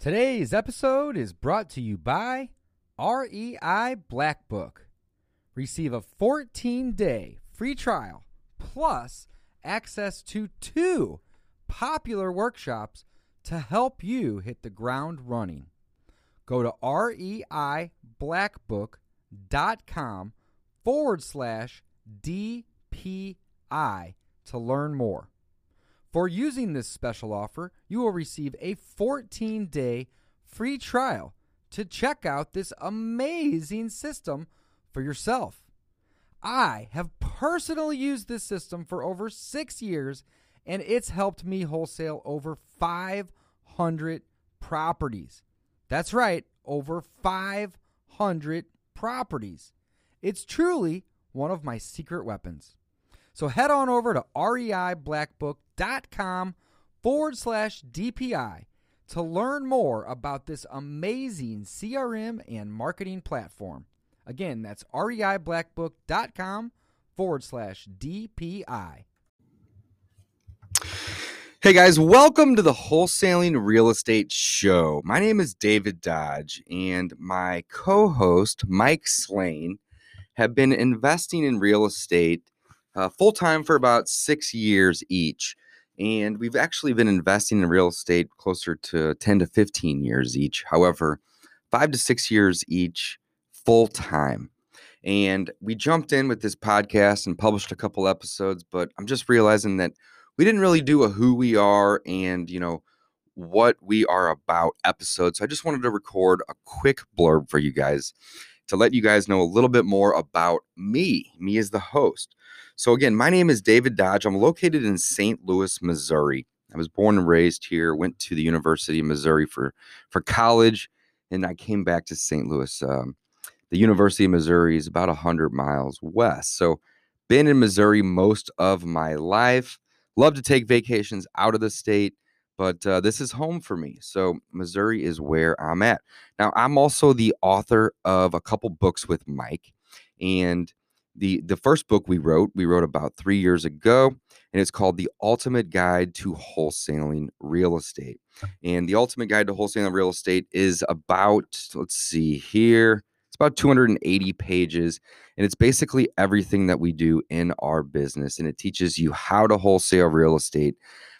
Today's episode is brought to you by REI Black Book. Receive a 14 day free trial plus access to two popular workshops to help you hit the ground running. Go to reiblackbook.com forward slash DPI to learn more. For using this special offer, you will receive a 14 day free trial to check out this amazing system for yourself. I have personally used this system for over six years, and it's helped me wholesale over 500 properties. That's right, over 500 properties. It's truly one of my secret weapons. So head on over to reiblackbook.com forward slash DPI to learn more about this amazing CRM and marketing platform. Again, that's reiblackbook.com forward slash DPI. Hey guys, welcome to the Wholesaling Real Estate Show. My name is David Dodge, and my co host, Mike Slane, have been investing in real estate uh, full time for about six years each. And we've actually been investing in real estate closer to 10 to 15 years each. However, five to six years each full time. And we jumped in with this podcast and published a couple episodes, but I'm just realizing that we didn't really do a who we are and, you know, what we are about episode. So I just wanted to record a quick blurb for you guys to let you guys know a little bit more about me, me as the host. So, again, my name is David Dodge. I'm located in St. Louis, Missouri. I was born and raised here, went to the University of Missouri for, for college, and I came back to St. Louis. Um, the University of Missouri is about 100 miles west. So, been in Missouri most of my life. Love to take vacations out of the state, but uh, this is home for me. So, Missouri is where I'm at. Now, I'm also the author of a couple books with Mike, and the the first book we wrote we wrote about three years ago and it's called the ultimate guide to wholesaling real estate. And the ultimate guide to wholesaling real estate is about let's see here it's about 280 pages and it's basically everything that we do in our business and it teaches you how to wholesale real estate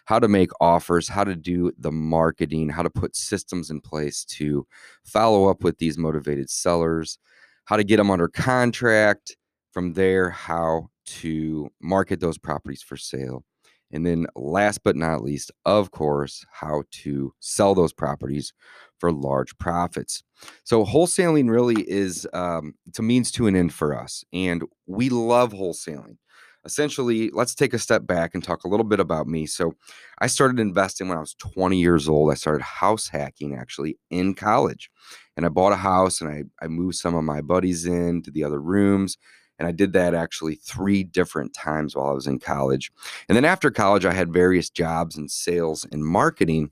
how to make offers, how to do the marketing, how to put systems in place to follow up with these motivated sellers, how to get them under contract, from there how to market those properties for sale. And then last but not least of course how to sell those properties for large profits. So wholesaling really is um, it's a means to an end for us and we love wholesaling. Essentially let's take a step back and talk a little bit about me. So i started investing when i was 20 years old. I started house hacking actually in college. And i bought a house and i, I moved some of my buddies in to the other rooms and I did that actually three different times while I was in college. And then after college, I had various jobs in sales and marketing.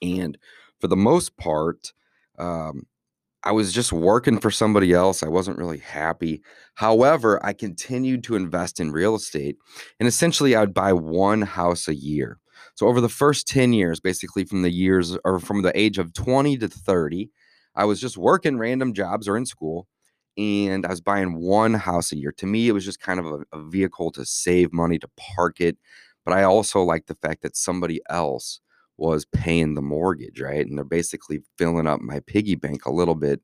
And for the most part, um, I was just working for somebody else. I wasn't really happy. However, I continued to invest in real estate. And essentially, I would buy one house a year. So over the first 10 years, basically from the years or from the age of 20 to 30, I was just working random jobs or in school and I was buying one house a year. To me, it was just kind of a, a vehicle to save money to park it. But I also like the fact that somebody else was paying the mortgage, right? And they're basically filling up my piggy bank a little bit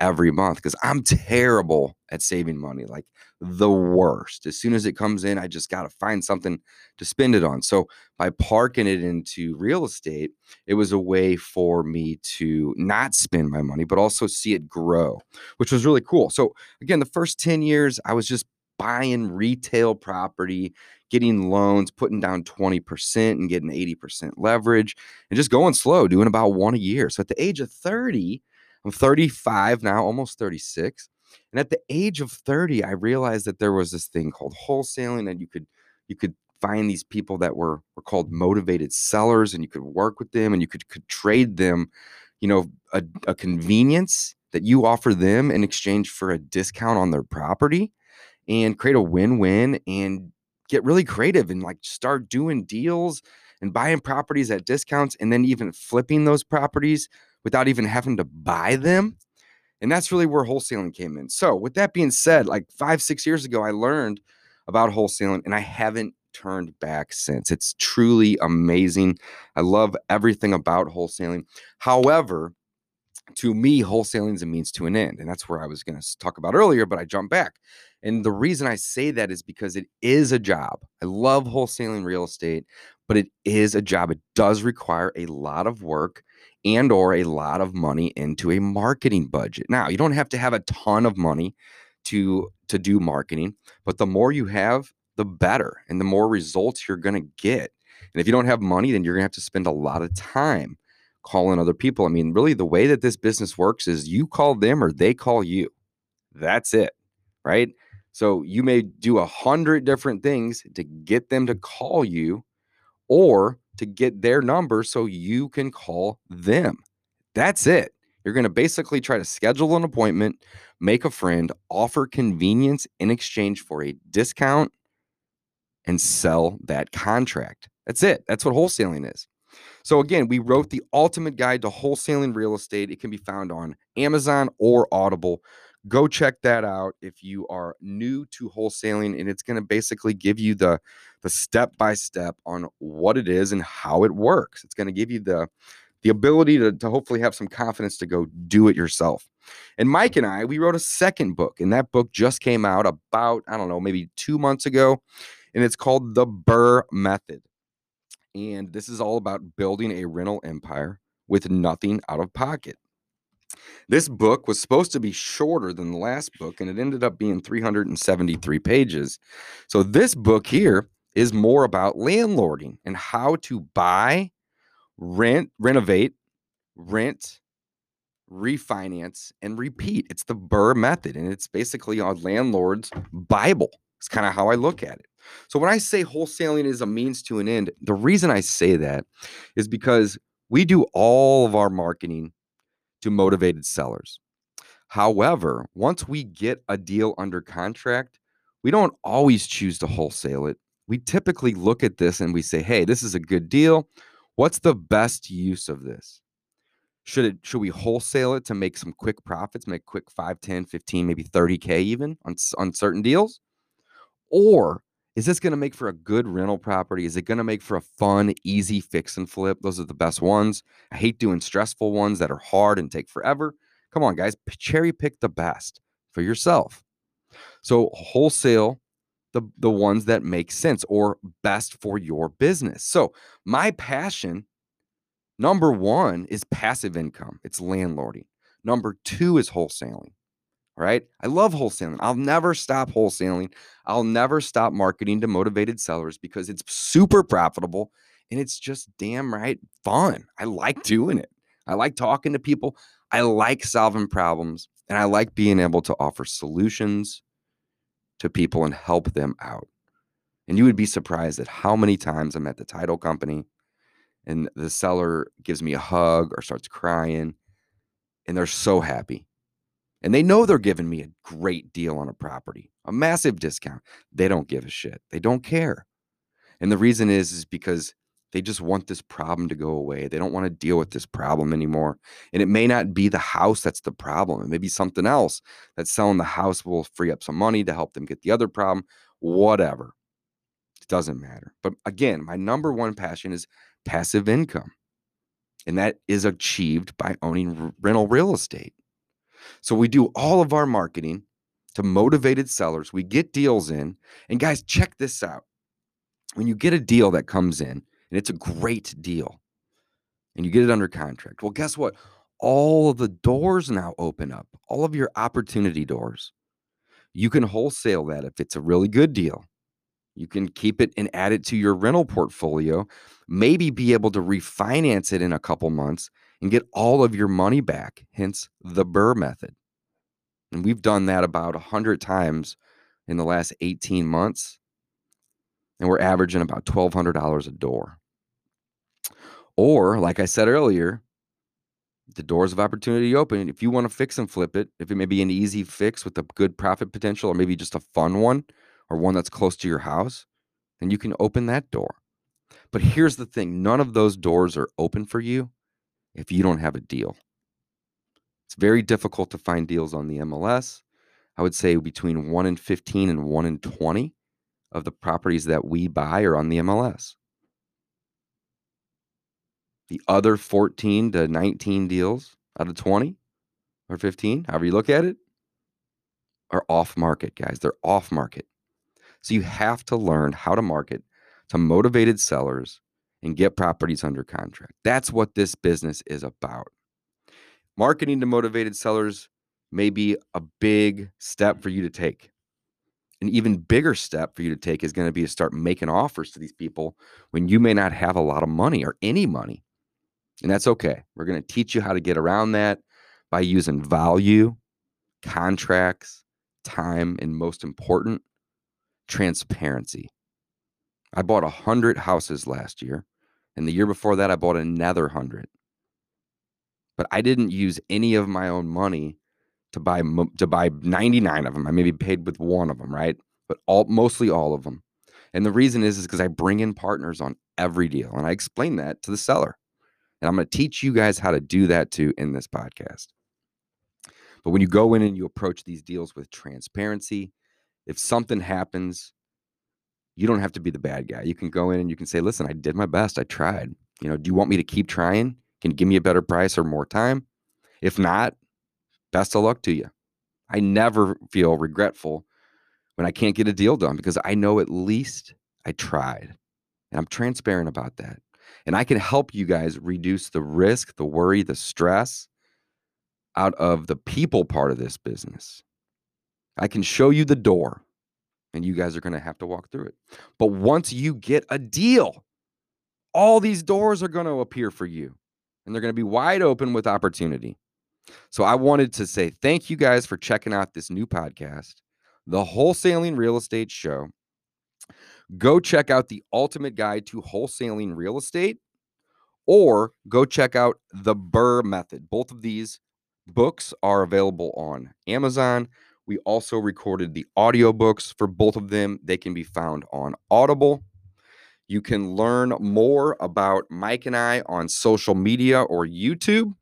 every month because I'm terrible at saving money, like the worst. As soon as it comes in, I just got to find something to spend it on. So by parking it into real estate, it was a way for me to not spend my money, but also see it grow, which was really cool. So again, the first 10 years, I was just buying retail property, getting loans, putting down 20% and getting 80% leverage, and just going slow, doing about one a year. So at the age of 30, I'm 35 now, almost 36. And at the age of 30, I realized that there was this thing called wholesaling, and you could you could find these people that were were called motivated sellers, and you could work with them, and you could could trade them, you know, a, a convenience that you offer them in exchange for a discount on their property, and create a win-win and get really creative and like start doing deals and buying properties at discounts and then even flipping those properties without even having to buy them. And that's really where wholesaling came in. So, with that being said, like five, six years ago, I learned about wholesaling and I haven't turned back since. It's truly amazing. I love everything about wholesaling. However, to me, wholesaling is a means to an end. And that's where I was going to talk about earlier, but I jumped back. And the reason I say that is because it is a job. I love wholesaling real estate, but it is a job. It does require a lot of work and or a lot of money into a marketing budget. Now, you don't have to have a ton of money to to do marketing, but the more you have, the better and the more results you're going to get. And if you don't have money, then you're going to have to spend a lot of time calling other people. I mean, really the way that this business works is you call them or they call you. That's it. Right? So you may do a hundred different things to get them to call you or to get their number so you can call them. That's it. You're going to basically try to schedule an appointment, make a friend, offer convenience in exchange for a discount, and sell that contract. That's it. That's what wholesaling is. So, again, we wrote the ultimate guide to wholesaling real estate. It can be found on Amazon or Audible. Go check that out if you are new to wholesaling, and it's going to basically give you the the step by step on what it is and how it works. It's going to give you the the ability to, to hopefully have some confidence to go do it yourself. And Mike and I, we wrote a second book, and that book just came out about, I don't know, maybe two months ago, and it's called The BRRRR Method. And this is all about building a rental empire with nothing out of pocket. This book was supposed to be shorter than the last book, and it ended up being 373 pages. So, this book here is more about landlording and how to buy, rent, renovate, rent, refinance, and repeat. It's the BRRRR method, and it's basically a landlord's Bible. It's kind of how I look at it. So when I say wholesaling is a means to an end, the reason I say that is because we do all of our marketing to motivated sellers. However, once we get a deal under contract, we don't always choose to wholesale it. We typically look at this and we say, "Hey, this is a good deal. What's the best use of this?" Should it should we wholesale it to make some quick profits, make quick 5, 10, 15, maybe 30k even on on certain deals? Or is this going to make for a good rental property? Is it going to make for a fun, easy fix and flip? Those are the best ones. I hate doing stressful ones that are hard and take forever. Come on, guys, cherry pick the best for yourself. So wholesale the the ones that make sense or best for your business. So, my passion number 1 is passive income. It's landlording. Number 2 is wholesaling right? I love wholesaling. I'll never stop wholesaling. I'll never stop marketing to motivated sellers because it's super profitable and it's just damn right fun. I like doing it. I like talking to people. I like solving problems and I like being able to offer solutions to people and help them out. And you would be surprised at how many times I'm at the title company and the seller gives me a hug or starts crying and they're so happy and they know they're giving me a great deal on a property, a massive discount. They don't give a shit. They don't care. And the reason is is because they just want this problem to go away. They don't want to deal with this problem anymore. And it may not be the house that's the problem. It may be something else that selling the house will free up some money to help them get the other problem, whatever. It doesn't matter. But again, my number one passion is passive income. And that is achieved by owning rental real estate. So we do all of our marketing to motivated sellers. We get deals in. And guys, check this out. When you get a deal that comes in and it's a great deal and you get it under contract, well, guess what? All of the doors now open up, all of your opportunity doors. You can wholesale that if it's a really good deal. You can keep it and add it to your rental portfolio, maybe be able to refinance it in a couple months and get all of your money back, hence the BRRRR method. And we've done that about 100 times in the last 18 months. And we're averaging about $1,200 a door. Or, like I said earlier, the doors of opportunity open. If you want to fix and flip it, if it may be an easy fix with a good profit potential, or maybe just a fun one, or one that's close to your house, then you can open that door. But here's the thing none of those doors are open for you if you don't have a deal. It's very difficult to find deals on the MLS. I would say between 1 in 15 and 1 in 20 of the properties that we buy are on the MLS. The other 14 to 19 deals out of 20 or 15, however you look at it, are off market, guys. They're off market. So you have to learn how to market to motivated sellers and get properties under contract. That's what this business is about. Marketing to motivated sellers may be a big step for you to take. An even bigger step for you to take is going to be to start making offers to these people when you may not have a lot of money or any money. And that's okay. We're going to teach you how to get around that by using value, contracts, time, and most important, transparency. I bought a hundred houses last year, and the year before that, I bought another hundred. But I didn't use any of my own money to buy to buy 99 of them. I maybe paid with one of them, right? But all mostly all of them. And the reason is is because I bring in partners on every deal, and I explain that to the seller. And I'm going to teach you guys how to do that too in this podcast. But when you go in and you approach these deals with transparency, if something happens, you don't have to be the bad guy. You can go in and you can say, listen, I did my best. I tried. You know, do you want me to keep trying? Can you give me a better price or more time? If not, best of luck to you. I never feel regretful when I can't get a deal done because I know at least I tried. And I'm transparent about that. And I can help you guys reduce the risk, the worry, the stress out of the people part of this business. I can show you the door and you guys are going to have to walk through it. But once you get a deal, all these doors are going to appear for you and they're going to be wide open with opportunity. So I wanted to say thank you guys for checking out this new podcast, The Wholesaling Real Estate Show. Go check out the ultimate guide to wholesaling real estate or go check out the BRRRR method. Both of these books are available on Amazon. We also recorded the audiobooks for both of them. They can be found on Audible. You can learn more about Mike and I on social media or YouTube.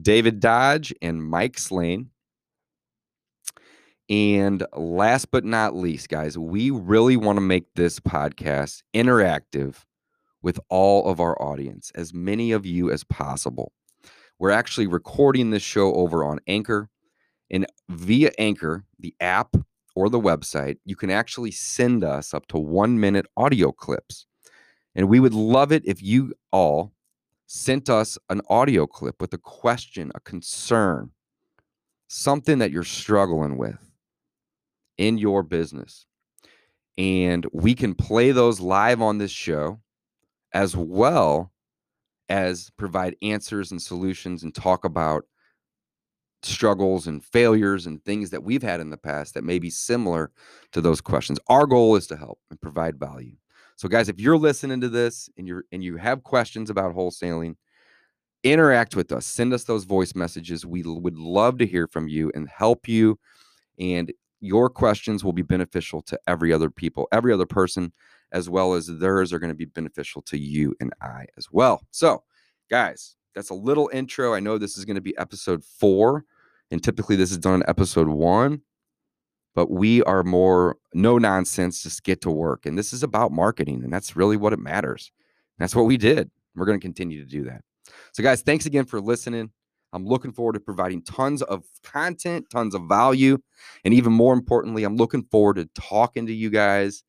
David Dodge and Mike Slane. And last but not least, guys, we really want to make this podcast interactive with all of our audience, as many of you as possible. We're actually recording this show over on Anchor. And via Anchor, the app or the website, you can actually send us up to one minute audio clips. And we would love it if you all sent us an audio clip with a question, a concern, something that you're struggling with in your business. And we can play those live on this show as well as provide answers and solutions and talk about struggles and failures and things that we've had in the past that may be similar to those questions. Our goal is to help and provide value. So guys, if you're listening to this and you're and you have questions about wholesaling, interact with us. Send us those voice messages. We would love to hear from you and help you and your questions will be beneficial to every other people, every other person as well as theirs are going to be beneficial to you and I as well. So, guys, that's a little intro. I know this is going to be episode 4 and typically this is done in episode 1 but we are more no nonsense, just get to work. And this is about marketing, and that's really what it matters. That's what we did. We're going to continue to do that. So, guys, thanks again for listening. I'm looking forward to providing tons of content, tons of value, and even more importantly, I'm looking forward to talking to you guys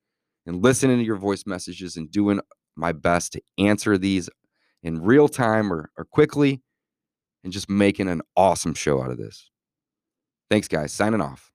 and listening to your voice messages and doing my best to answer these in real time or, or quickly and just making an awesome show out of this. Thanks, guys. Signing off.